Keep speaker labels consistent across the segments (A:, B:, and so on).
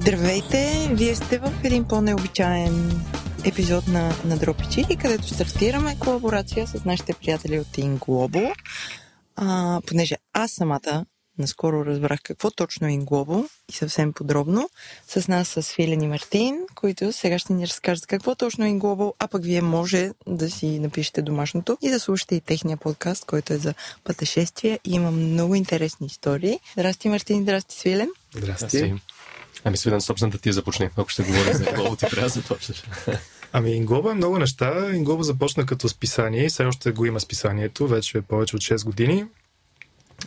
A: Здравейте! Вие сте в един по-необичаен епизод на, на Дропичи, където стартираме колаборация с нашите приятели от InGlobo. А, понеже аз самата наскоро разбрах какво точно е InGlobo и съвсем подробно. С нас с Филен и Мартин, които сега ще ни разкажат какво точно е InGlobo, а пък вие може да си напишете домашното и да слушате и техния подкаст, който е за пътешествия и има много интересни истории. Здрасти, Мартин, здрасти, Свилен.
B: Здрасти. Здрасти. Ами, Свилен, собствено да ти започне, ако ще говоря за Inglobal, ти трябва да започнеш.
C: Ами, Inglobal е много неща. Inglobal започна като списание и все още го има списанието, вече е повече от 6 години.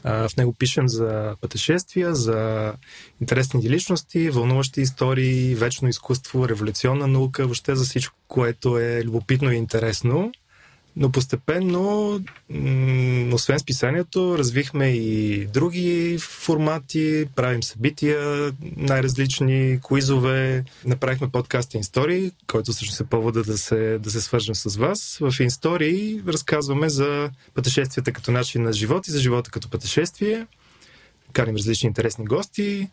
C: В него пишем за пътешествия, за интересни личности, вълнуващи истории, вечно изкуство, революционна наука, въобще за всичко, което е любопитно и интересно. Но постепенно, освен списанието, развихме и други формати, правим събития, най-различни куизове, направихме подкаст Инстори, който всъщност е повода да се, да се свържем с вас. В Инстори разказваме за пътешествията като начин на живот и за живота като пътешествие. Карим различни интересни гости.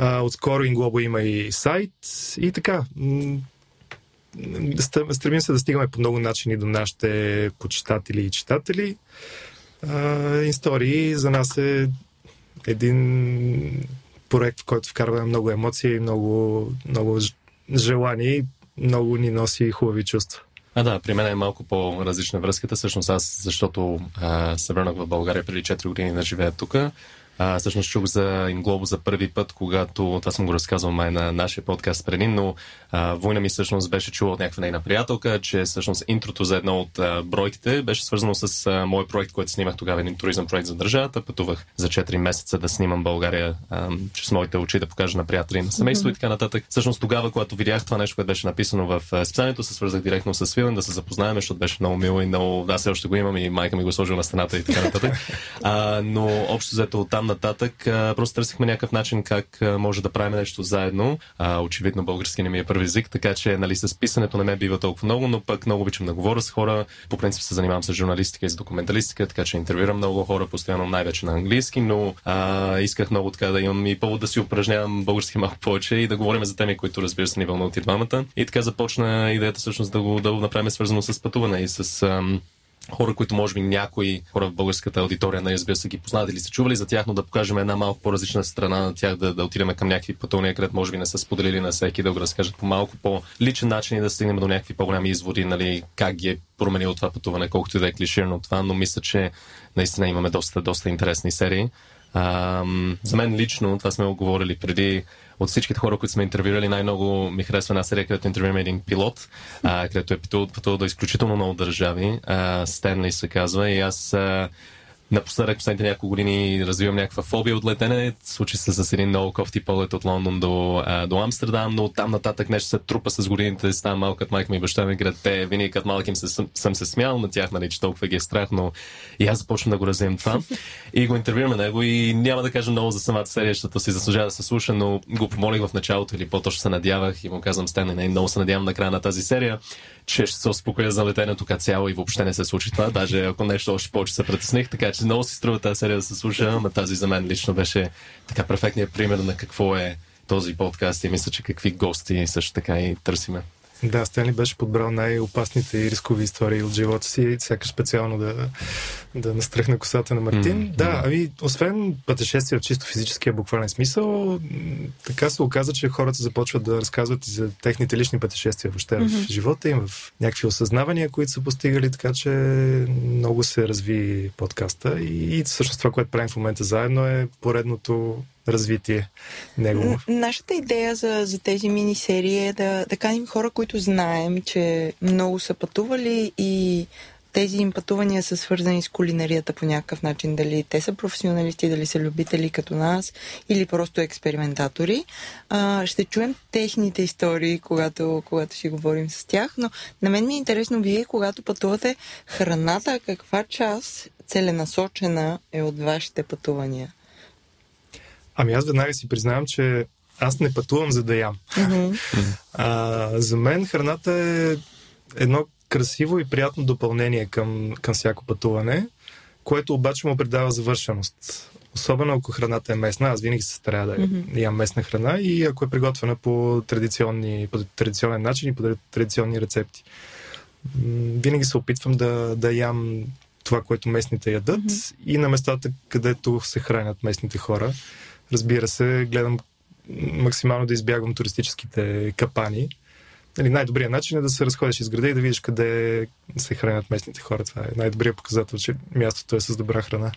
C: отскоро Inglobal има и сайт и така стремим се да стигаме по много начини до нашите почитатели и читатели. А, истории за нас е един проект, в който вкарваме много емоции, много, много желание и много ни носи хубави чувства.
B: А, да, при мен е малко по-различна връзката. Всъщност аз, защото а, се върнах в България преди 4 години да живея тук, а, всъщност чух за Инглобо за първи път, когато, това съм го разказвал май на нашия подкаст преди, но а, война ми всъщност беше чула от някаква нейна приятелка, че всъщност интрото за едно от а, бройките беше свързано с а, мой проект, който снимах тогава, един туризъм проект за държавата. Пътувах за 4 месеца да снимам България а, чрез моите очи, да покажа на приятели на семейство mm-hmm. и така нататък. Всъщност тогава, когато видях това нещо, което беше написано в списанието, се свързах директно с Филен да се запознаем, защото беше много мило и много. Аз все още го имам и майка ми го сложила на стената и така нататък. а, но общо взето от там нататък просто търсихме някакъв начин как може да правим нещо заедно. А, очевидно български не ми е първи език, така че нали, с писането не ме бива толкова много, но пък много обичам да говоря с хора. По принцип се занимавам с журналистика и с документалистика, така че интервюрам много хора, постоянно най-вече на английски, но а, исках много така да имам и повод да си упражнявам български малко повече и да говорим за теми, които разбира се ни вълнуват и двамата. И така започна идеята всъщност да го, да направим свързано с пътуване и с ам, хора, които може би някои хора в българската аудитория, на разбира се, ги познават или са чували за тях, но да покажем една малко по-различна страна на тях, да, да отидем към някакви пътувания, където може би не са споделили на всеки, да го разкажат по малко по-личен начин и да стигнем до някакви по-голями изводи, нали, как ги е променило това пътуване, колкото и да е клиширано това, но мисля, че наистина имаме доста, доста интересни серии. А, за мен лично, това сме оговорили преди, от всичките хора, които сме интервюирали, най-много ми харесва една серия, където интервюираме един пилот, а, където е пътувал до изключително много държави. Стенли се казва и аз а, Напоследък, последните няколко години развивам някаква фобия от летене. Случи се с един много кофти полет от Лондон до, а, до Амстердам, но там нататък нещо се трупа с годините. Става малко като майка ми и баща ми град. Те винаги като малък им се, съм, се смял на тях, нали, че толкова ги е страх, но и аз започвам да го развивам това. И го интервюираме него и няма да кажа много за самата серия, защото си заслужава да се слуша, но го помолих в началото или по-точно се надявах и му казвам, Стен, не, много се надявам на края на тази серия че ще се успокоя за летенето като цяло и въобще не се случи това. Даже ако нещо още повече се притесних, така че много си струва тази серия да се слуша, но тази за мен лично беше така перфектният пример на какво е този подкаст и мисля, че какви гости също така и търсиме.
C: Да, Стенли беше подбрал най-опасните и рискови истории от живота си, сякаш специално да, да настръхне косата на Мартин. Mm, да, ами, освен пътешествия в чисто физическия буквален смисъл, така се оказа, че хората започват да разказват и за техните лични пътешествия въобще mm-hmm. в живота им, в някакви осъзнавания, които са постигали, така че много се разви подкаста и, и всъщност това, което правим в момента заедно е поредното развитие негово.
A: Нашата идея за, за тези мини-серии е да, да каним хора, които знаем, че много са пътували и тези им пътувания са свързани с кулинарията по някакъв начин. Дали те са професионалисти, дали са любители като нас или просто експериментатори. А, ще чуем техните истории, когато, когато си говорим с тях, но на мен ми е интересно вие, когато пътувате, храната, каква част целенасочена е от вашите пътувания?
C: Ами аз веднага си признавам, че аз не пътувам за да ям. Mm-hmm. А, за мен храната е едно красиво и приятно допълнение към, към всяко пътуване, което обаче му придава завършеност. Особено ако храната е местна, аз винаги се старая да mm-hmm. ям местна храна и ако е приготвена по, традиционни, по традиционен начин и по традиционни рецепти. Винаги се опитвам да, да ям това, което местните ядат mm-hmm. и на местата, където се хранят местните хора. Разбира се, гледам максимално да избягвам туристическите капани. Нали, най-добрият начин е да се разходиш из града и да видиш къде се хранят местните хора. Това е най-добрият показател, че мястото е с добра храна.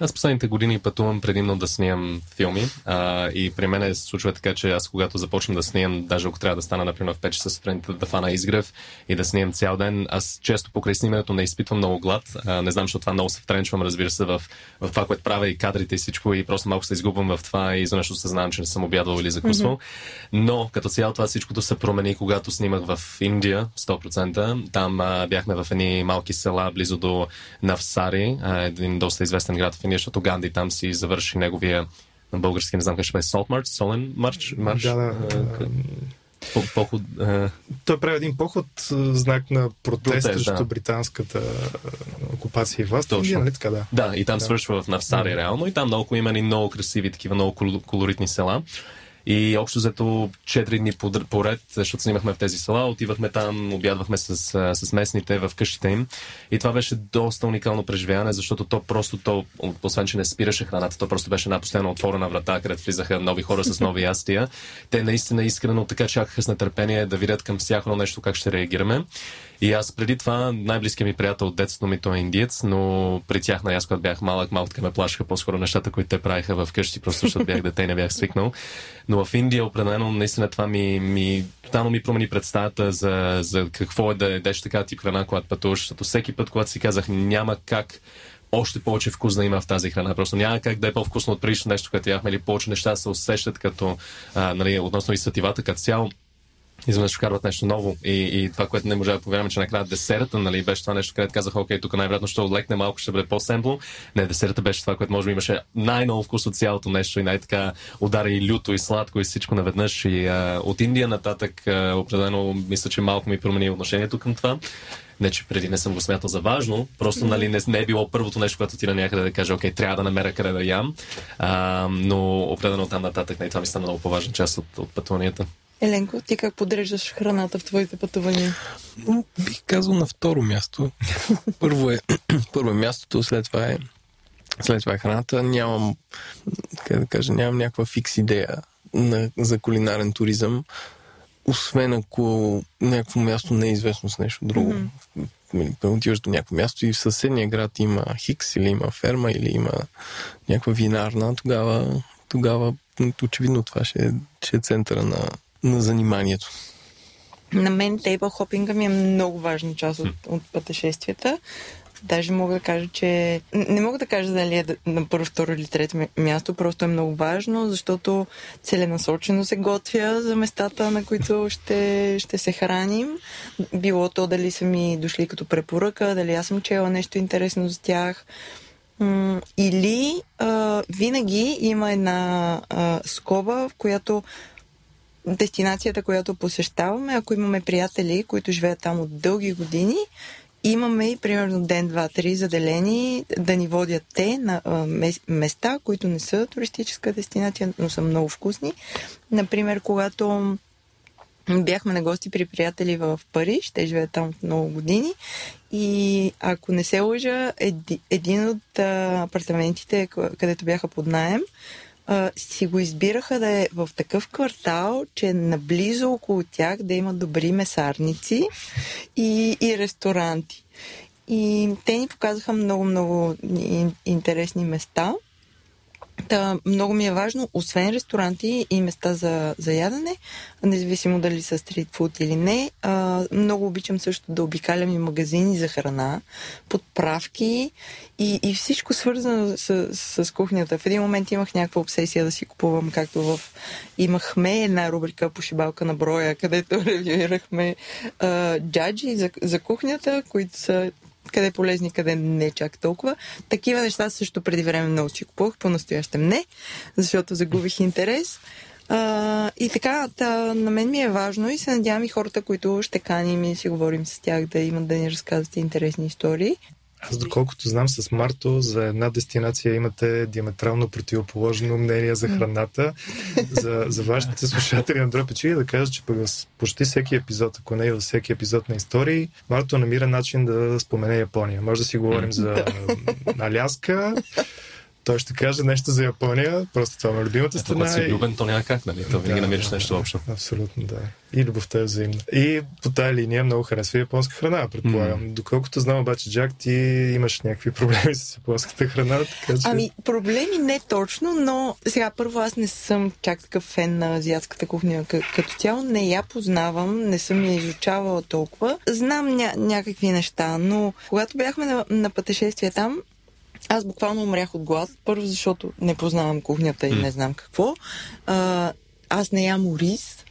B: Аз последните години пътувам предимно да снимам филми а, и при мен се случва така, че аз когато започвам да снимам, даже ако трябва да стана, например, в 5 часа сутринта да фана изгрев и да снимам цял ден, аз често покрай снимането не изпитвам много глад. А, не знам, защото това много се втренчвам, разбира се, в, в това, което правя и кадрите и всичко и просто малко се изгубвам в това и изведнъж осъзнавам, че не съм обядвал или закусвал. Mm-hmm. Но като цяло това всичкото се промени, когато снимах в Индия 100%. Там а, бяхме в едни малки села близо до Навсари, а, един доста известен град в Индия, защото Ганди там си завърши неговия на български, не знам как ще бъде, Salt March, Солен марш? марш?
C: Да, да.
B: По, поход, а...
C: Той прави един поход, знак на протест срещу да. британската окупация и власт. Точно. Нали така, да.
B: да, и там да. свършва в Навсари да. реално. И там много има и много красиви, такива много колоритни села. И общо взето 4 дни поред, защото снимахме в тези села, отивахме там, обядвахме с, с местните в къщите им. И това беше доста уникално преживяване, защото то просто, то, освен че не спираше храната, то просто беше една постоянно отворена врата, където влизаха нови хора с нови ястия. Те наистина искрено така чакаха с нетърпение да видят към всяко нещо как ще реагираме. И аз преди това, най-близкият ми приятел от детството ми, той е индиец, но при тях, на аз, когато бях малък, малко ме плашаха по-скоро нещата, които те правиха в къщи, просто защото бях дете и не бях свикнал. Но в Индия, определено, наистина това ми, ми тотално ми промени представата за, за какво е да едеш така тип храна, когато пътуваш, защото всеки път, когато си казах, няма как още повече вкус да има в тази храна. Просто няма как да е по-вкусно от предишно нещо, което яхме или повече неща се усещат като, а, нали, относно и сативата като цяло изведнъж вкарват нещо ново. И, и това, което не може да повярваме, че накрая десерта, нали, беше това нещо, където казах, окей, тук най-вероятно ще отлекне малко, ще бъде по-семпло. Не, десерта беше това, което може би имаше най-ново вкус от цялото нещо и най-така удари и люто и сладко и всичко наведнъж. И а, от Индия нататък а, определено мисля, че малко ми промени отношението към това. Не, че преди не съм го смятал за важно, просто нали, не, не е било първото нещо, което ти на някъде да каже, окей, трябва да намеря къде да ям. А, но определено там нататък, не, това ми стана много по-важна част от, от пътуванията.
A: Еленко, ти как подреждаш храната в твоите пътувания?
D: Бих казал на второ място. Първо е, първо е мястото, след това е след това е храната. Нямам, как да кажа, нямам някаква фикс идея на, за кулинарен туризъм, освен ако някакво място не е известно с нещо друго. Mm-hmm. Отиваш до някакво място и в съседния град има хикс или има ферма или има някаква винарна, тогава, тогава очевидно това ще е, ще е центъра на, на заниманието?
A: На мен тейбъл хопинга ми е много важна част от, от пътешествията. Даже мога да кажа, че... Не мога да кажа дали е на първо, второ или трето място, просто е много важно, защото целенасочено се готвя за местата, на които ще, ще се храним. Било то дали са ми дошли като препоръка, дали аз съм чела нещо интересно за тях. Или а, винаги има една а, скоба, в която дестинацията, която посещаваме, ако имаме приятели, които живеят там от дълги години, имаме и примерно ден, два, три заделени да ни водят те на а, места, които не са туристическа дестинация, но са много вкусни. Например, когато бяхме на гости при приятели в Париж, те живеят там от много години и ако не се лъжа, еди, един от а, апартаментите, където бяха под найем, а, си го избираха да е в такъв квартал, че наблизо около тях да има добри месарници и, и ресторанти. И те ни показаха много-много интересни места. Та, много ми е важно, освен ресторанти и места за, за ядене, независимо дали са стритфуд или не, а, много обичам също да обикалям и магазини за храна, подправки и, и всичко свързано с, с, с кухнята. В един момент имах някаква обсесия да си купувам, както в... Имахме една рубрика по шибалка на броя, където ревюирахме а, джаджи за, за кухнята, които са къде е полезни, къде не чак толкова. Такива неща също преди време много си купувах, по-настоящем не, защото загубих интерес. А, и така, та, на мен ми е важно и се надявам и хората, които ще каним и си говорим с тях, да имат да ни разказват интересни истории.
C: Аз доколкото знам с Марто, за една дестинация имате диаметрално противоположно мнение за храната. за, за вашите слушатели на Дропечи да кажа, че с почти всеки епизод, ако не и във всеки епизод на истории, Марто намира начин да спомене Япония. Може да си говорим за Аляска, той ще каже нещо за Япония, просто това е любимата страна.
B: Когато си влюбен, то няма как, нали? То винаги
C: Да,
B: намираш
C: да,
B: нещо общо.
C: Абсолютно, да. И любовта е взаимна. И по тая линия много харесва японска храна, предполагам.
B: М.
C: Доколкото знам обаче, Джак, ти имаш някакви проблеми с японската храна, така че...
A: Ами, проблеми не точно, но сега първо аз не съм чак такъв фен на азиатската кухня. К- като цяло не я познавам, не съм я изучавала толкова. Знам ня- някакви неща, но когато бяхме на, на пътешествие там, аз буквално умрях от глад. Първо, защото не познавам кухнята и не знам какво. А, аз не ям ориз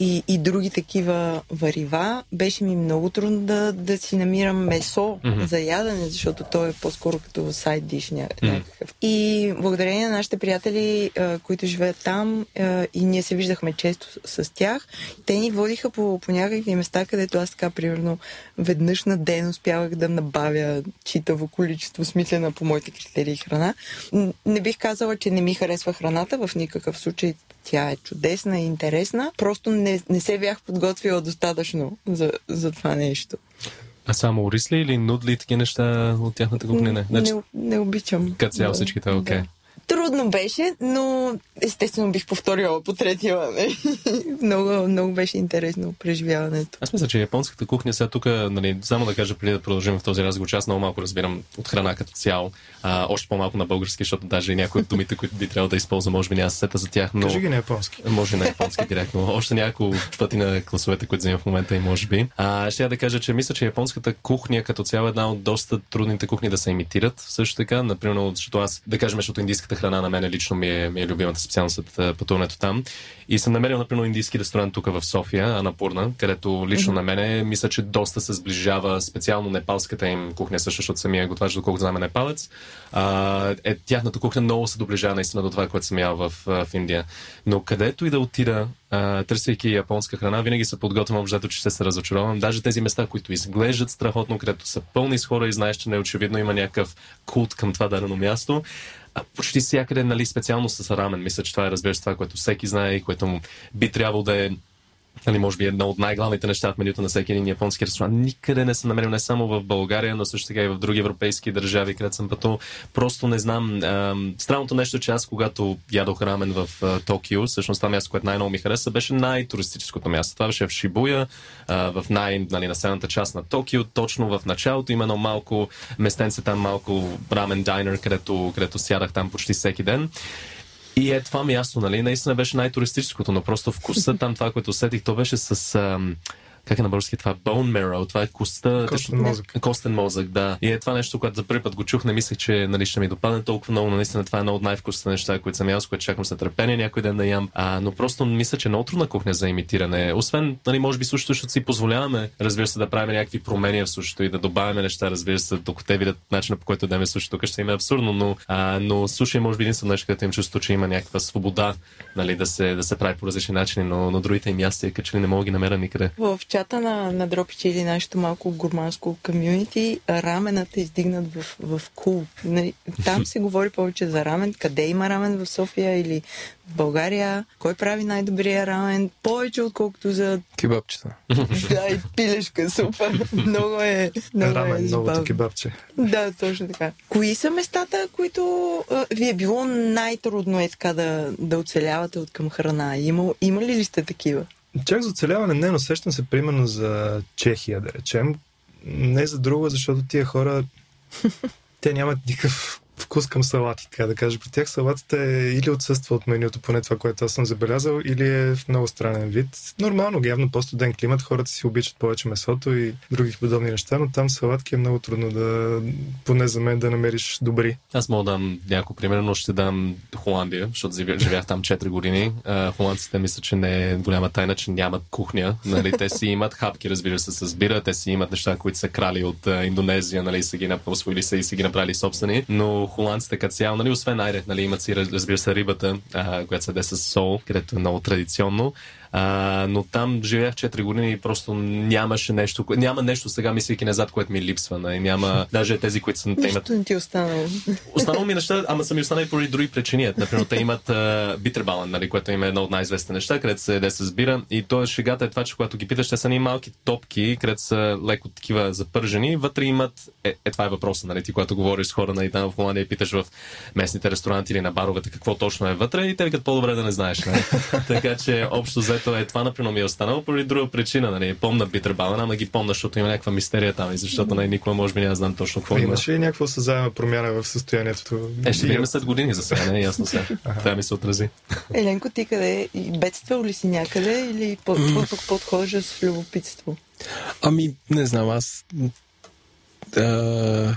A: и, и други такива варива. Беше ми много трудно да, да си намирам месо
B: Мгм.
A: за ядене, защото то е по-скоро като сайд диш някакъв. И благодарение на нашите приятели, които живеят там, и ние се виждахме често с, тях, те ни водиха по, по някакви места, където аз така, примерно, веднъж на ден успявах да набавя читаво количество смислена по моите критерии храна. Не бих казала, че не ми харесва храната, в никакъв случай тя е чудесна и интересна. Просто не, не се бях подготвила достатъчно за, за това нещо.
B: А само ориз ли или нудли и такива неща от тяхната кухня? Не. Значи,
A: не, не обичам.
B: като цяло
A: Да,
B: всичките, окей.
A: да. Трудно беше, но естествено бих повторила по третия. Не? много, много беше интересно преживяването.
B: Аз мисля, че японската кухня сега тук, нали, само да кажа преди да продължим в този разговор, че аз много малко разбирам от храна като цяло, а, още по-малко на български, защото даже и някои от думите, които би трябвало да използвам, може би се сета за тях, но...
C: Кажи ги на японски.
B: Може на японски директно. Още няколко пъти на класовете, които взимам в момента и може би. А, ще я да кажа, че мисля, че японската кухня като цяло е една от доста трудните кухни да се имитират. Също така, например, защото аз, да кажем, защото индийската храна на мен лично ми е, ми е любимата специалност след а, пътуването там. И съм намерил, например, индийски ресторант тук в София, Анапурна, където лично на мене мисля, че доста се сближава специално непалската им кухня, също, защото самия готвач, доколкото знам е непалец. А, е, тяхната кухня много се доближава наистина до това, което съм ял в, а, в Индия. Но където и да отида, а, търсейки японска храна, винаги се подготвям обжето, че ще се разочаровам. Даже тези места, които изглеждат страхотно, където са пълни с хора и знаеш, че неочевидно има някакъв култ към това дадено място. А почти всякъде, нали, специално с рамен. Мисля, че това е, разбира това, което всеки знае и което му би трябвало да е нали, може би едно от най-главните неща в менюто на всеки един японски ресторант. Никъде не съм намерил, не само в България, но също така и в други европейски държави, където съм пътувал. Просто не знам. Ам, странното нещо, е, че аз, когато ядох рамен в а, Токио, всъщност това място, което най-много ми хареса, беше най-туристическото място. Това беше в Шибуя, а, в най- нали, част на Токио, точно в началото. Има едно малко местенце там, малко рамен дайнер, където, където сядах там почти всеки ден. И е това място, нали, наистина беше най-туристическото, но просто вкуса там, това, което усетих, то беше с... Ам, как е на български това? Bone marrow. Това е коста.
C: Костен мозък.
B: Костен мозък, да. И е това нещо, което за първи път го чух, не мислех, че нали, ще ми допадне толкова много, но наистина това е едно от най-вкусните неща, които съм ял, с което чакам с нетърпение някой ден да ям. А, но просто мисля, че е много трудна кухня за имитиране. Освен, нали, може би сушито, защото си позволяваме, разбира се, да правим някакви промени в сушито и да добавяме неща, разбира се, докато те видят начина по който дадем сушито, тук ще им е абсурдно, но, а, но суши е може би единствено нещо, където им чувство, че има някаква свобода нали, да, се, да се прави по различни начини, но на другите им ястия, като че ли не мога да ги намеря никъде.
A: В чата на, на Дропичи или нашето малко гурманско комюнити, раменът е издигнат в, в кул. Нали, Там се говори повече за рамен. Къде има рамен в София или в България? Кой прави най-добрия рамен? Повече отколкото за
D: Кебабчета.
A: да, и пилешка супа. Много е, много
C: Рамен,
A: е
C: новото кебабче.
A: Да, точно така. Кои са местата, които а, ви е било най-трудно е така да, да оцелявате от към храна? Има, има ли ли сте такива?
C: Чак за оцеляване не, но сещам се примерно за Чехия, да речем. Не за друго, защото тия хора те нямат никакъв вкус към салати, така да кажа. При тях салатата е или отсъства от менюто, поне това, което аз съм забелязал, или е в много странен вид. Нормално, явно по-студен климат, хората си обичат повече месото и други подобни неща, но там салатки е много трудно да, поне за мен, да намериш добри.
B: Аз мога да дам няколко примера, но ще дам Холандия, защото живя- живях там 4 години. Холандците мисля, че не е голяма тайна, че нямат кухня. Нали? Те си имат хапки, разбира се, с бира, те си имат неща, които са крали от Индонезия, нали, са ги освоили се и са ги направили собствени. Но холандците като цяло, нали, освен айре, нали, имат си, раз- разбира се, рибата, а, която се яде с сол, където е много традиционно. А, но там живеех 4 години и просто нямаше нещо, няма нещо сега, мислейки назад, което ми липсва. Нали? Няма, даже тези, които са, те имат
A: Нищо не ти е останало.
B: Останало ми неща, ама са ми останали поради други причини. Например, те имат битербален, нали, което им е едно от най-известните неща, където се яде с бира. И то е шегата е това, че когато ги питаш, те са ни малки топки, където са леко такива запържени. Вътре имат, е, е това е въпросът, нали, ти когато говориш с хора нали, там в Холандия и питаш в местните ресторанти или на баровете какво точно е вътре и те викат по-добре да не знаеш. Нали? така че общо взето е това, например, ми е останало поради друга причина. Нали. Помна битербален, ама ги помна, защото има някаква мистерия там и защото нали, никога може би няма да знам точно какво
C: имаше ли някаква осъзаема промяна в състоянието?
B: Е, ще видим след години за сега, не е ясно сега. Това ми се отрази.
A: Еленко, ти къде? Бедствал ли си някъде или подхожда с любопитство?
D: Ами, не знам, аз... А,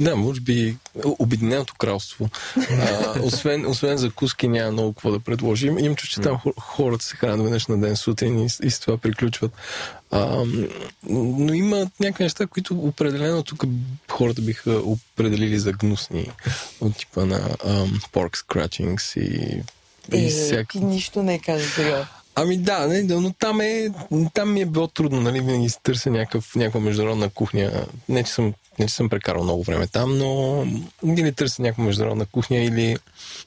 D: не, може би Обединеното кралство. А, освен, освен закуски няма много какво да предложим. Им че там хор- хората се хранят веднъж на ден сутрин и, и с това приключват. А, но има някакви неща, които определено тук хората биха определили за гнусни. От типа на um, pork scratchings и, и
A: Е,
D: всяка...
A: ти нищо не каза сега.
D: Ами да, не, да, но там, е, там ми е било трудно, нали, винаги се търся някакъв, някаква международна кухня. Не че, съм, не, че съм прекарал много време там, но или търся някаква международна кухня, или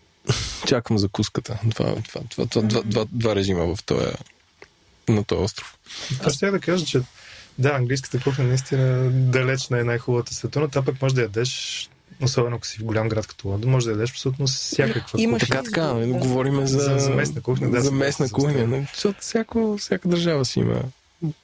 D: чакам закуската. Това, това, това, това, два, два, два режима в този, на този остров.
C: Аз ще да кажа, че да, английската кухня наистина далеч не е най-хубавата но това пък може да ядеш, особено ако си в голям град като Лондон, може да ядеш абсолютно всякаква
A: Имаш
C: кухня.
D: Така, така,
A: Да.
D: говорим за,
C: За- за местна кухня, да,
D: За местна кухня, нали, защото всяко, всяка държава си има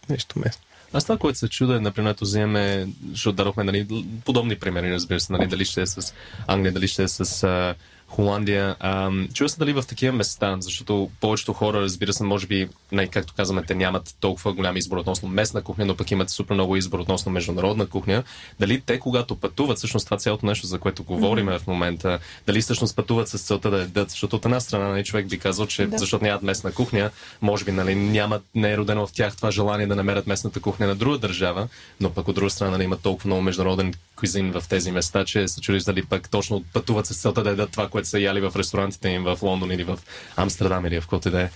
D: нещо местно.
B: Аз това, което се чуда е, например, ето вземем, защото дадохме нали, подобни примери, разбира се, нали, дали ще е с Англия, дали ще е с а, Холандия. А, чува се дали в такива места, защото повечето хора, разбира се, може би, най- както казваме, те нямат толкова голям избор относно местна кухня, но пък имат супер много избор относно международна кухня. Дали те, когато пътуват, всъщност това цялото нещо, за което говорим в момента, дали всъщност пътуват с целта да ядат, защото от една страна нали, човек би казал, че
A: Да.
B: защото нямат местна кухня, може би нали, нямат, не е родено в тях това желание да намерят местната кухня на друга държава, но пък от друга страна нали, има толкова много международен кузин в тези места, че се чудиш дали пък точно пътуват с целта да ядат това, което са яли в ресторантите им в Лондон или в Амстердам или в който и да е.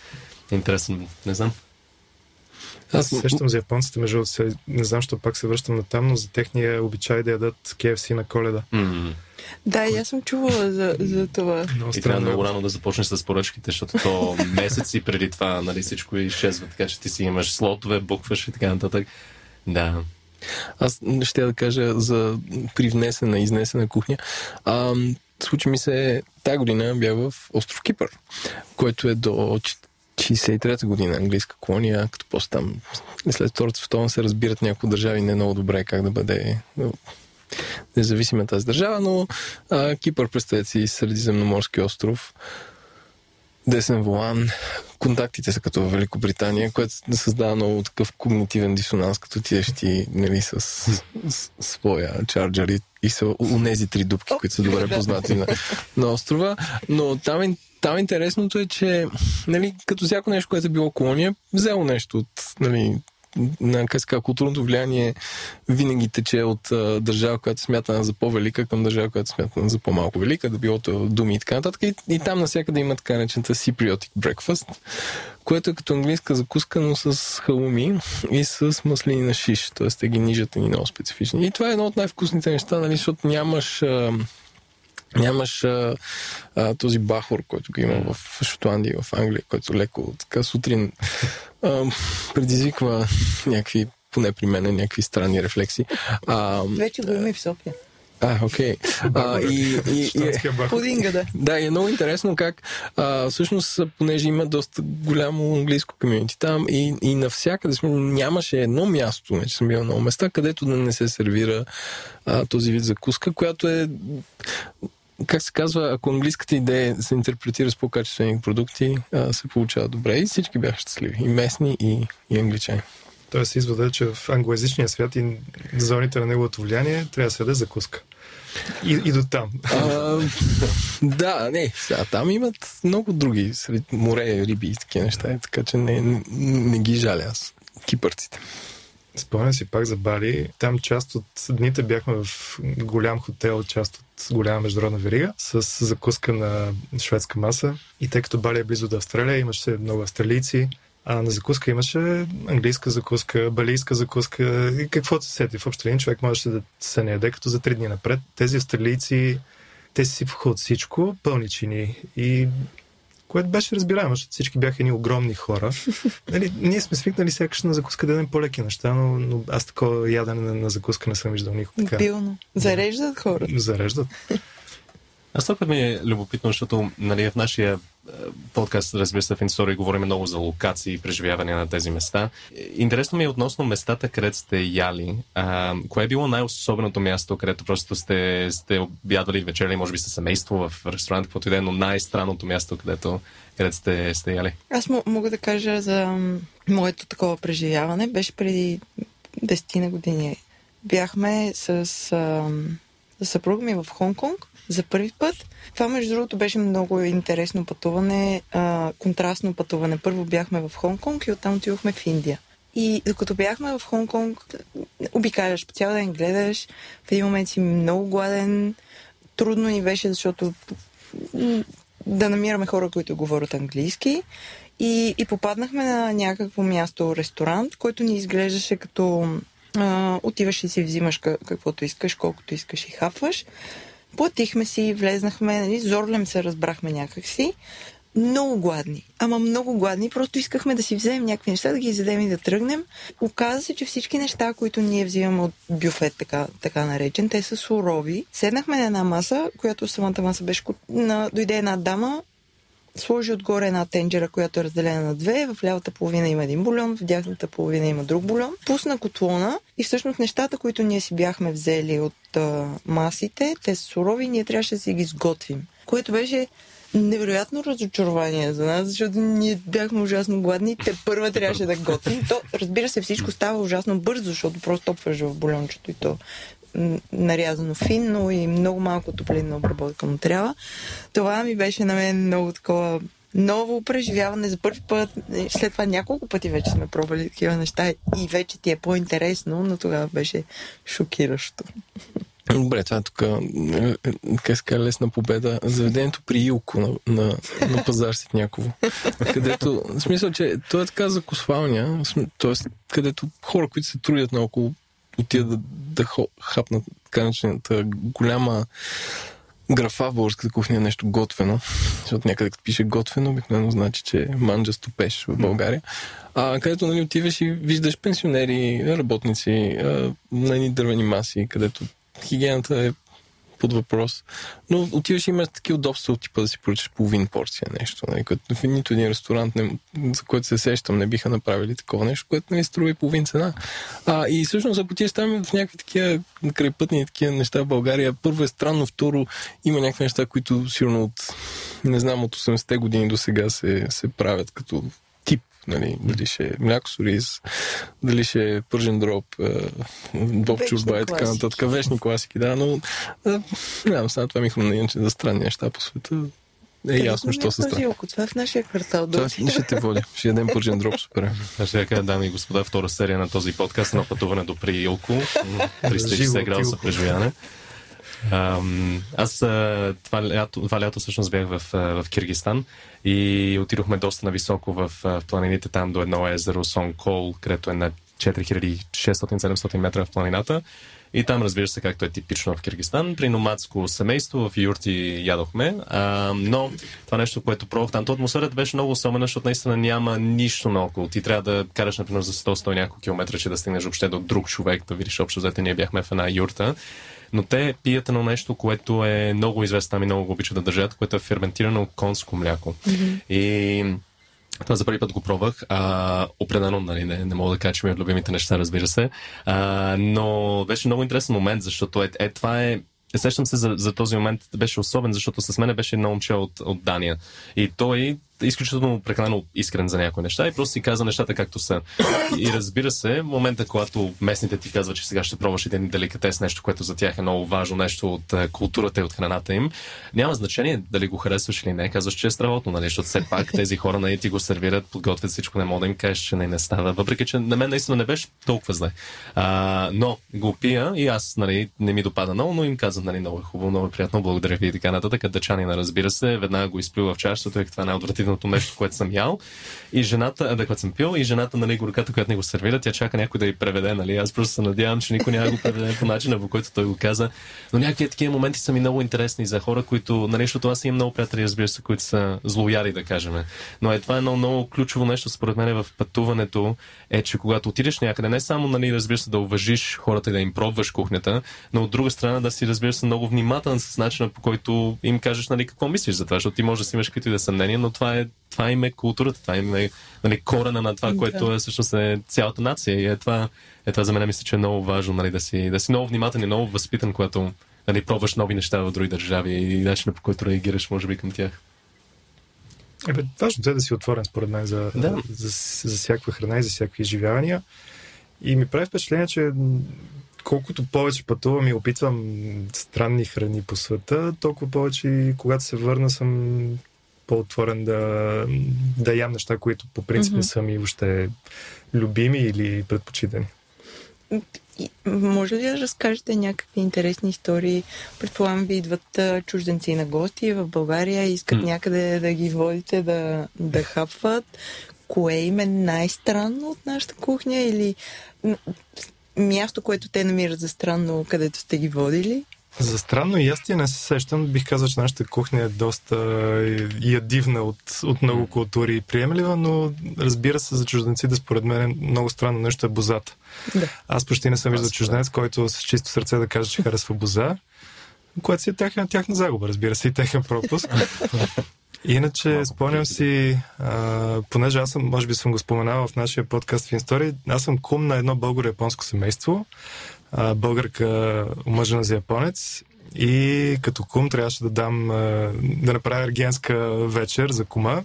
B: Интересно, не знам.
C: Аз сещам за японците, между другото, се- не знам, що пак се връщам на там, но за техния обичай да ядат KFC на коледа.
B: М.
A: Да, и аз съм чувала за, за това.
C: Много
B: И трябва много рано да започнеш с поръчките, защото то месеци преди това нали, всичко изчезва, така че ти си имаш слотове, букваш и така нататък. Да.
D: Аз ще да кажа за привнесена, изнесена кухня. А, случи ми се, тази година бях в остров Кипър, който е до 63-та година английска колония, като после там след Втората световна се разбират някои държави не много добре как да бъде независима тази държава, но а, Кипър, представете си, средиземноморски остров, десен волан, контактите са като в Великобритания, което създава много такъв когнитивен дисонанс, като отидеш ти нали, с, с, с своя чарджер и, и са унези три дупки, които са добре познати на, на острова. Но там, е- там интересното е, че нали, като всяко нещо, което е било колония, взело нещо от нали, на как казва, културното влияние винаги тече от а, държава, която смята за по-велика към държава, която смята за по-малко велика, да било думи и така нататък. И, и там навсякъде има така наречената Cypriotic breakfast, което е като английска закуска, но с халуми и с маслини на шиш. Т.е. те ги нижат и много специфични. И това е едно от най-вкусните неща, нали, защото нямаш... А, Нямаш а, а, този бахор, който го има в Шотландия и в Англия, който леко така сутрин а, предизвиква някакви, поне при мен, някакви странни рефлекси. А,
A: Вече го има и в София.
D: а окей. А, и, и, и.
A: Пудинга, да.
D: да, и е много интересно как а, всъщност, понеже има доста голямо английско комьюнити там и, и навсякъде сме, нямаше едно място, не че съм бил на много места, където да не се сервира а, този вид закуска, която е как се казва, ако английската идея се интерпретира с по-качествени продукти, а, се получава добре и всички бяха щастливи. И местни, и, и англичани.
C: Тоест извода е, че в англоязичния свят и зоните на неговото влияние трябва да се яде закуска. И, и до там.
D: А, да, не, сега там имат много други, сред море, риби и такива неща, така че не, не, не ги жаля аз. Кипърците.
C: Спомням си пак за Бали. Там част от дните бяхме в голям хотел, част от голяма международна верига, с закуска на шведска маса. И тъй като Бали е близо до Австралия, имаше много австралийци. А на закуска имаше английска закуска, балийска закуска и каквото се сети. В общи човек можеше да се не яде като за три дни напред. Тези австралийци, те си сипваха от всичко, пълни чини. И което беше разбираемо, защото всички бяха едни огромни хора. нали, ние сме свикнали сякаш на закуска да ядем по-леки неща, но, но аз такова ядене на, на закуска не съм виждал никога така.
A: Билно. Зареждат хората.
C: Зареждат.
B: Аз това ми е любопитно, защото нали, в нашия е, подкаст, разбира се, в Инстори говорим много за локации и преживявания на тези места. Интересно ми е относно местата, където сте яли. А, кое е било най-особеното място, където просто сте, сте обядвали вечеря, може би със семейство в ресторант, каквото и е, но най-странното място, където, където сте, сте яли?
A: Аз мога да кажа за моето такова преживяване. Беше преди 10 на години. Бяхме с а, съпруга ми в Хонг-Конг за първи път. Това, между другото, беше много интересно пътуване, а, контрастно пътуване. Първо бяхме в Хонг-Конг и оттам отидохме в Индия. И докато бяхме в Хонг-Конг, обикаляш по цял ден, гледаш, в един момент си много гладен. Трудно ни беше, защото да намираме хора, които говорят английски. И, и попаднахме на някакво място, ресторант, който ни изглеждаше като а, отиваш и си взимаш каквото искаш, колкото искаш и хапваш. Платихме си, влезнахме, нали, зорлем се разбрахме някакси. Много гладни. Ама много гладни. Просто искахме да си вземем някакви неща, да ги изядем и да тръгнем. Оказа се, че всички неща, които ние взимаме от бюфет, така, така наречен, те са сурови. Седнахме на една маса, която самата маса беше... На... Дойде една дама, сложи отгоре една тенджера, която е разделена на две. В лявата половина има един бульон, в дясната половина има друг бульон. Пусна котлона и всъщност нещата, които ние си бяхме взели от а, масите, те са сурови, ние трябваше да си ги сготвим. Което беше невероятно разочарование за нас, защото ние бяхме ужасно гладни. Те първа трябваше да готвим. То, разбира се, всичко става ужасно бързо, защото просто топваш в бульончето и то нарязано финно и много малко топлинна обработка му трябва. Това ми беше на мен много такова ново преживяване за първи път. След това няколко пъти вече сме пробвали такива неща и вече ти е по-интересно, но тогава беше шокиращо.
D: Добре, това е тук как се лесна победа. Заведението при Илко на, на, на пазар Ситняково. където, в смисъл, че то е така за косвалня, т.е. където хора, които се трудят наоколо отидат да, да хапнат така начината голяма графа в българската кухня е нещо готвено, защото някъде като пише готвено, обикновено значи, че манджа стопеш в България. А където нали, отиваш и виждаш пенсионери, работници а, на едни дървени маси, където хигиената е под въпрос. Но отиваш и имаш такива удобства от типа да си поръчаш половин порция нещо. Нали, като в нито един ресторант, не, за който се сещам, не биха направили такова нещо, което нали, струва и половин цена. А, и всъщност, ако отидеш там в някакви такива крайпътни такива неща в България, първо е странно, второ има някакви неща, които сигурно от, не знам, от 80-те години до сега се, се правят като Нали, дали ще е мляко с ориз, дали ще е пържен дроб, боб чурба и така нататък. Вечни класики, да, но не знам, сега това ми хрумна иначе за странни неща по света. Е ясно, що се става.
A: Това е в нашия квартал.
D: Това ще те води. Ще ядем пържен дроб, супер.
B: Ще кажа, дами и господа, втора серия на този подкаст на пътуване до Приилко. 360 градуса преживяване. Аз това лято, това лято всъщност бях в, в Киргистан и отидохме доста нависоко в, в планините там до едно езеро Кол, където е на 4600-700 метра в планината. И там, разбира се, както е типично в Киргистан, при номадско семейство в юрти ядохме. А, но това нещо, което пробвах там, то атмосферата беше много особена, защото наистина няма нищо наоколо. Ти трябва да караш, например, за 100-100 няколко километра, че да стигнеш въобще до друг човек, да видиш общо взето. Ние бяхме в една юрта но те пият едно нещо, което е много известно, ами много го обичат да държат, което е ферментирано конско мляко. Mm-hmm. И това за първи път го пробвах. А, определено, нали, не, не мога да кажа, че ми е любимите неща, разбира се. А, но беше много интересен момент, защото е, е това е Сещам се за, за този момент, беше особен, защото с мен беше едно момче от, от Дания. И той изключително прекалено искрен за някои неща и просто си каза нещата както са. И разбира се, момента, когато местните ти казват, че сега ще пробваш един деликатес, нещо, което за тях е много важно, нещо от е, културата и от храната им, няма значение дали го харесваш или не, казваш, че е страхотно, нали, защото все пак тези хора нали, ти го сервират, подготвят всичко, не мога да им кажеш, че не, не става. Въпреки, че на мен наистина не беше толкова зле. А, но го пия и аз нали, не ми допада много, но им казвам, нали, много е хубаво, много е приятно, благодаря ви и така нататък. Дъчанина, разбира се, веднага го изплюва в чашата, тъй като това е най отвратителното нещо, което съм ял. И жената, да, което съм пил, и жената, нали, горката, която ни го сервира, тя чака някой да й преведе, нали. Аз просто се надявам, че никой няма го преведе по начина, по който той го каза. Но някакви такива моменти са ми много интересни за хора, които, нали, защото аз имам много приятели, разбира се, които са злояри, да кажем. Но е това е едно много ключово нещо, според мен, в пътуването, е, че когато отидеш някъде, не само, нали, разбира се, да уважиш хората и да им пробваш кухнята, но от друга страна да си, разбира се, много внимателен с начина по който им кажеш, нали, какво мислиш за това, защото ти можеш да си имаш каквито и да съмнения, но това е, това им е културата, това им е нали, корена на това, което е всъщност е цялата нация. И е това, е това за мен мисля, че е много важно, нали, да си, да си много внимателен и много възпитан, когато нали, пробваш нови неща в други държави и начина по който реагираш, може би, към тях.
C: Ебе, важното е да си отворен, според мен, за,
B: Да.
C: за, за, за всякаква храна и за всякакви изживявания. И ми прави впечатление, че колкото повече пътувам и опитвам странни храни по света, толкова повече когато се върна съм по-отворен да, да ям неща, които по принцип не са ми въобще любими или предпочитани.
A: Може ли да разкажете някакви интересни истории? Предполагам, ви идват чужденци на гости в България и искат
B: М.
A: някъде да ги водите да, да хапват. Кое им е най-странно от нашата кухня или място, което те намират за странно, където сте ги водили?
C: За странно ястие не се сещам. Бих казал, че нашата кухня е доста ядивна от, от много култури и приемлива, но разбира се, за чужденците, според мен, много странно нещо е бозата.
A: Да.
C: Аз почти не съм виждал
B: да.
C: чужденец, който с чисто сърце да каже, че харесва боза, което си е тяхна, тяхна загуба, разбира се, и техен пропуск. Иначе,
B: Малко
C: спомням си, а, понеже аз съм, може би съм го споменавал в нашия подкаст в Инстори, аз съм кум на едно българо-японско семейство, а, българка омъжена за японец и като кум трябваше да дам, а, да направя ергенска вечер за кума.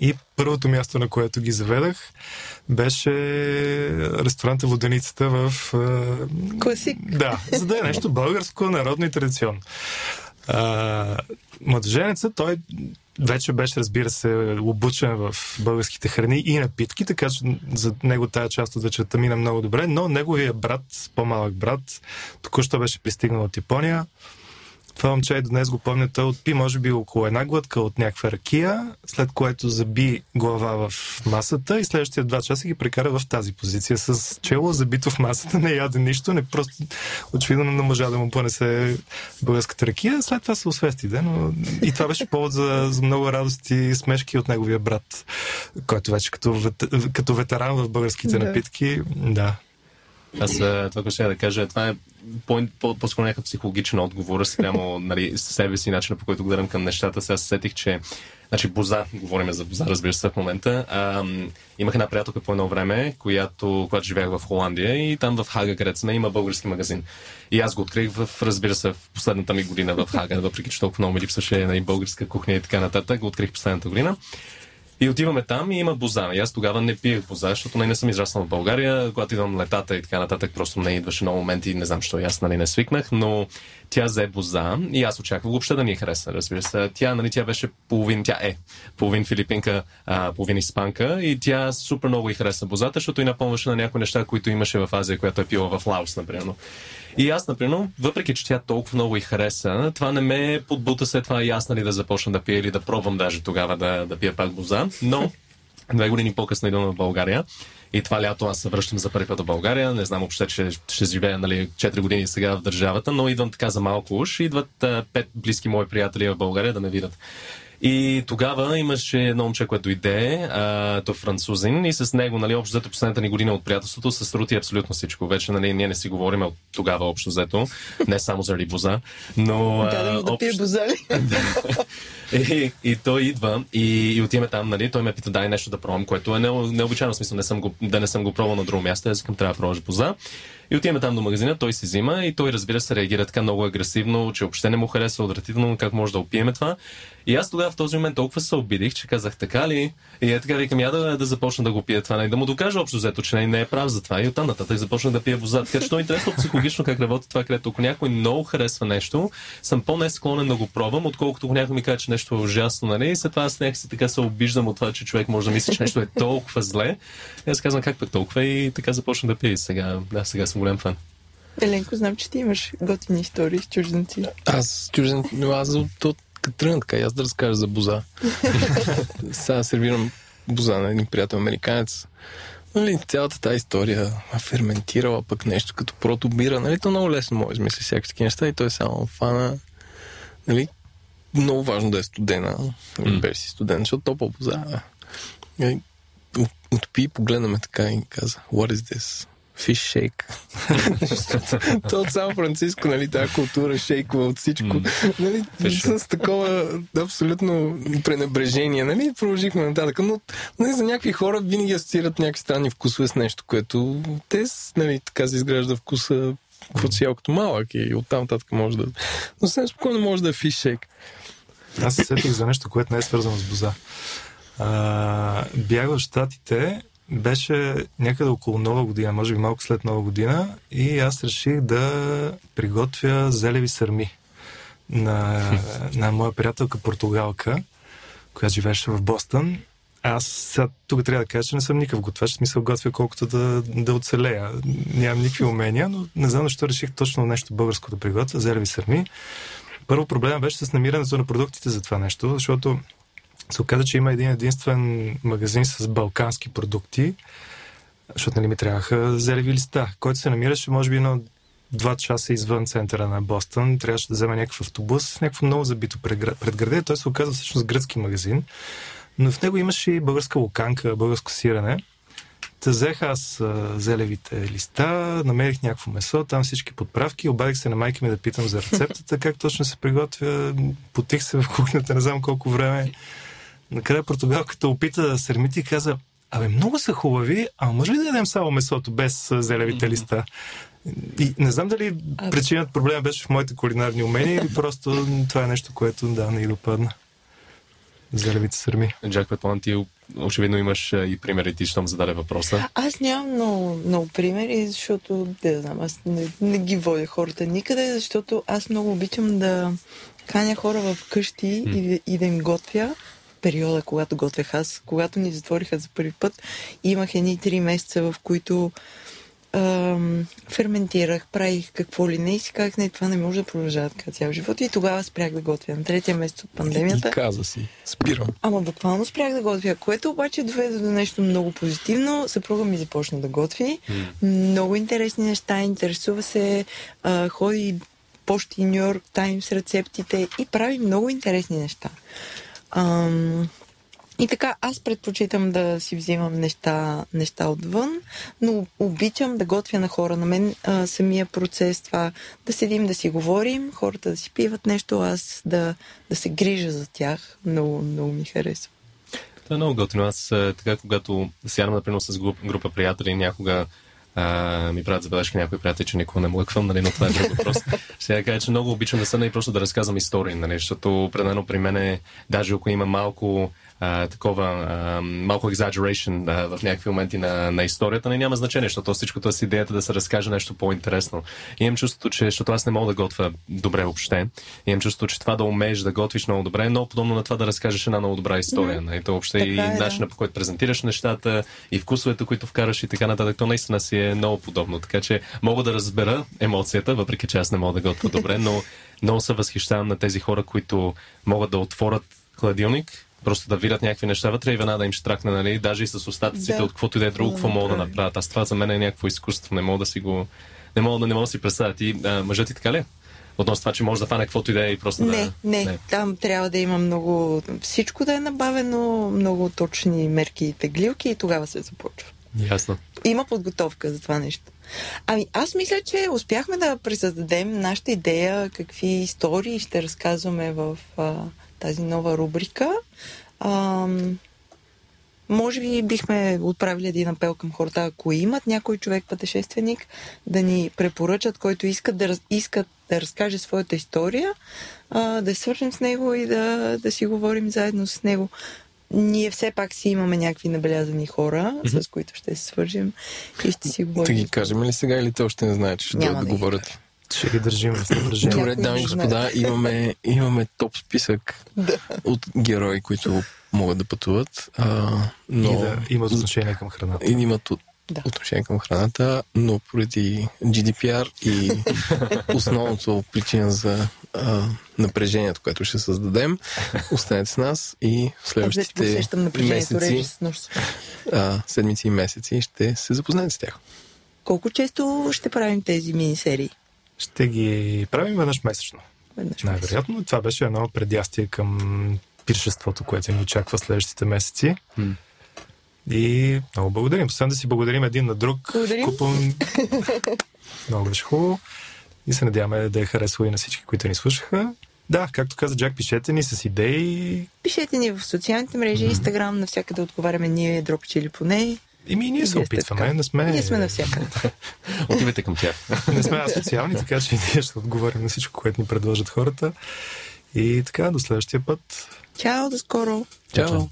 C: И първото място, на което ги заведах, беше ресторанта Воденицата в...
A: Класик.
C: Да, за да е нещо българско, народно и традиционно. А, младоженецът, той вече беше, разбира се, обучен в българските храни и напитки, така че за него тая част от вечерта мина много добре, но неговия брат, по-малък брат, току-що беше пристигнал от Япония. Това момче и днес го помня, той отпи може би около една глътка от някаква ракия, след което заби глава в масата и следващия два часа ги прекара в тази позиция с чело забито в масата, не яде нищо, не просто очевидно не можа да му понесе българската ракия. След това се освести, да, но и това беше повод за, за много радости и смешки от неговия брат, който вече като, вет- като ветеран в българските
A: Да.
C: напитки, да.
B: Аз а, това, което ще да кажа, това е по- по- по-скоро някакъв психологичен отговор спрямо нали, себе си, начина по който гледам към нещата. Сега се сетих, че Значи Боза, говорим за Боза, разбира се, в момента. А, имах една приятелка по едно време, която, когато живеех в Холандия и там в Хага, където сме, има български магазин. И аз го открих в, разбира се, в последната ми година в Хага, въпреки че толкова много ми липсваше и българска кухня и така нататък, го открих последната година. И отиваме там и има боза. И аз тогава не пиех боза, защото нали, не съм израснал в България. Когато идвам летата и така нататък, просто не идваше много моменти, не знам, що и аз нали, не свикнах, но тя взе боза и аз очаквах въобще да ни хареса, разбира се. Тя, нали, тя беше половин, тя е половин филипинка, а, половин испанка и тя супер много и хареса бозата, защото и напомняше на някои неща, които имаше в Азия, която е пила в Лаос, например. И аз, например, въпреки че тя толкова много и хареса, това не ме подбута след това и аз нали, да започна да пия или да пробвам даже тогава да, да пия пак боза. Но две години по-късно идвам в България. И това лято аз се връщам за първи път в България. Не знам въобще, че ще живея нали, 4 години сега в държавата, но идвам така за малко уж. Идват а, пет близки мои приятели в България да ме видят. И тогава имаше едно момче, което дойде, а, то французин, и с него, нали, общо взето последната ни година от приятелството, се рути абсолютно всичко. Вече, нали, ние не си говорим от тогава общо взето, не само заради боза, но...
A: Да,
B: а,
A: да пие
B: общо-
A: бозали.
B: и, и той идва и, и отиваме там, нали? Той ме пита, дай нещо да пробвам, което е не- необичайно смисъл, не съм го, да не съм го пробвал на друго място, аз искам трябва да пробваш боза. И отиваме там до магазина, той си взима и той разбира се реагира така много агресивно, че въобще не му харесва отвратително, как може да опиеме това. И аз тогава в този момент толкова се обидих, че казах така ли? И е така викам, я да, да започна да го пия това, и да му докажа общо взето, че не, не е прав за това. И оттам нататък започнах да пия боза. Така че то е интересно психологично как работи това, където ако някой много харесва нещо, съм по-несклонен да го пробвам, отколкото ако някой ми каже, че нещо е ужасно, нали? И след това аз някакси така се обиждам от това, че човек може да мисли, че нещо е толкова зле. И аз казвам как пък толкова и така започна да пия. И сега, да, сега съм голям фан.
A: Еленко, знам, че ти имаш готини истории с чужденци.
D: Аз чужден, но аз от, от като тръгна така, аз да разкажа за боза. Сега сервирам боза на един приятел американец. Нали, цялата тази история ферментирала пък нещо като протобира. Нали, то много лесно може измисли всякакви неща и той само фана. Нали, много важно да е студена. Нали,
B: М.
D: Беше си студен, защото топъл боза. Нали, от- Отпи и погледна ме така и каза, what is this? Fish shake. То от Сан Франциско, нали, тази култура шейква от всичко. Нали, с такова абсолютно пренебрежение. Нали, продължихме нататък. Но нали, за някакви хора винаги асоциират някакви странни вкусове с нещо, което те, нали, така се изгражда вкуса като цяло като малък и оттам нататък може да... Но съвсем спокойно може да е фиш шейк.
C: Аз се сетих за нещо, което не е свързано с боза. А, бях в Штатите, беше някъде около Нова година, може би малко след Нова година, и аз реших да приготвя зелеви сърми на, на моя приятелка португалка, която живееше в Бостън. Аз сега тук трябва да кажа, че не съм никакъв готвач, смисъл готвя колкото да, да оцелея. Нямам никакви умения, но не знам защо реших точно нещо българско да приготвя, зелеви сърми. Първо проблема беше с намирането на продуктите за това нещо, защото се оказа, че има един единствен магазин с балкански продукти, защото нали ми трябваха зелеви листа, който се намираше може би на два часа извън центъра на Бостън. Трябваше да взема някакъв автобус, някакво много забито предгра- предградие. Той се оказа всъщност гръцки магазин, но в него имаше и българска луканка, българско сирене. Та взех аз зелевите листа, намерих някакво месо, там всички подправки, обадих се на майка ми да питам за рецептата, как точно се приготвя. Потих се в кухнята, не знам колко време. Накрая португалката опита да сърмите и каза, абе, много са хубави, а може ли да ядем само месото без зелевите листа? И не знам дали
A: А-
C: причината проблема беше в моите кулинарни умения или просто това е нещо, което да, не и допадна. Зелевите сърми.
B: Джак, предполагам, ти очевидно имаш и примери, ти щом зададе въпроса.
A: Аз нямам много, много примери, защото, да знам, аз не, не ги водя хората никъде, защото аз много обичам да каня хора в къщи и, и да им готвя. Периода, когато готвях аз, когато ни затвориха за първи път, имах едни три месеца, в които ам, ферментирах, правих какво ли не и си казах, не, това не може да продължава така цял живот. И тогава спрях да готвя. На третия месец от
D: И
A: пандемията.
D: каза си, спирам.
A: Ама буквално спрях да готвя, което обаче доведе до нещо много позитивно. Съпруга ми започна да готви. Много интересни неща, интересува се, а, ходи почти Нью Йорк Таймс рецептите и прави много интересни неща. Ам, и така, аз предпочитам да си взимам неща, неща отвън, но обичам да готвя на хора. На мен а, самия процес, това да седим, да си говорим, хората да си пиват нещо, аз да, да се грижа за тях, много, много ми харесва.
B: Това е много готино. Аз а, така, когато сядам, например, с груп, група приятели, някога а, ми правят забележки някои приятели, че никога не млъквам, нали, но това е друг въпрос. Ще я кажа, че много обичам да седна и просто да разказвам истории, нали, защото определено при мен е, даже ако има малко а, такова, а, малко exaggeration а, в някакви моменти на, на историята, не няма значение, защото всичкото е с идеята да се разкаже нещо по-интересно. И имам чувството, че, защото аз не мога да готвя добре въобще, имам чувството, че това да умееш да готвиш много добре е много подобно на това да разкажеш една много добра история. Mm-hmm. Нали, то въобще и
A: Така е, да.
B: начина по който презентираш нещата, и вкусовете, които вкараш и така нататък, то наистина си е много подобно. Така че мога да разбера емоцията, въпреки че аз не мога да готвя добре, но много се възхищавам на тези хора, които могат да отворят хладилник, просто да видят някакви неща вътре и веднага да им штракне, нали? Даже и с остатъците
A: Да.
B: от каквото и да е друго, какво
A: Да,
B: могат да направят. Аз това за мен е някакво изкуство, не мога да си го... Не мога, да- не мога да си представя. Ти, а, мъжът ти така ли? е? Относно това, че може да фане каквото и да е и просто
A: Не,
B: да...
A: не, не, там трябва да има много, всичко да е набавено, много точни мерки и теглилки и тогава се започва.
B: Ясно.
A: Има подготовка за това нещо. Ами, аз мисля, че успяхме да пресъздадем нашата идея, какви истории ще разказваме в а, тази нова рубрика. Ам, може би бихме отправили един апел към хората, ако имат някой човек пътешественик, да ни препоръчат, който искат да, искат да разкаже своята история, а, да свържем с него и да, да си говорим заедно с него. Ние все пак си имаме някакви набелязани хора, с които ще се свържем и ще си говорим.
D: ги кажем ли сега или те още не знаят, че ще да
A: да
D: говорят?
C: Ще ги държим в напрежение.
D: Добре, дами и господа, имаме, имаме топ списък
A: Да.
D: от герои, които могат да пътуват, а, но
C: И да имат отношение към храната.
D: и имат от,
A: Да.
D: отношение към храната, но поради GDPR и основното причина за а, напрежението, което ще създадем. Останете с нас и в следващите месеци, а, седмици и месеци ще се запознаете с тях.
A: Колко често ще правим тези мини-серии?
C: Ще ги правим веднъж месечно.
A: Веднъж
C: Най-вероятно. Това беше едно предястие към пиршеството, което ни очаква следващите месеци.
B: М.
C: И много благодарим. Освен да си благодарим един на друг.
A: Благодарим.
C: Купон... много беше хубаво. И се надяваме да е харесало и на всички, които ни слушаха. Да, както каза Джак, пишете ни с идеи.
A: Пишете ни в социалните мрежи, Инстаграм, навсякъде отговаряме ние, дропичи или поне.
C: И ми ние се опитваме.
A: така.
C: Не сме,
A: Ние сме навсякъде.
B: Отивайте към тях.
C: не сме асоциални, така че ние ще отговорим на всичко, което ни предложат хората. И така, до следващия път.
A: Чао, до скоро!
D: Чао!
C: Чао.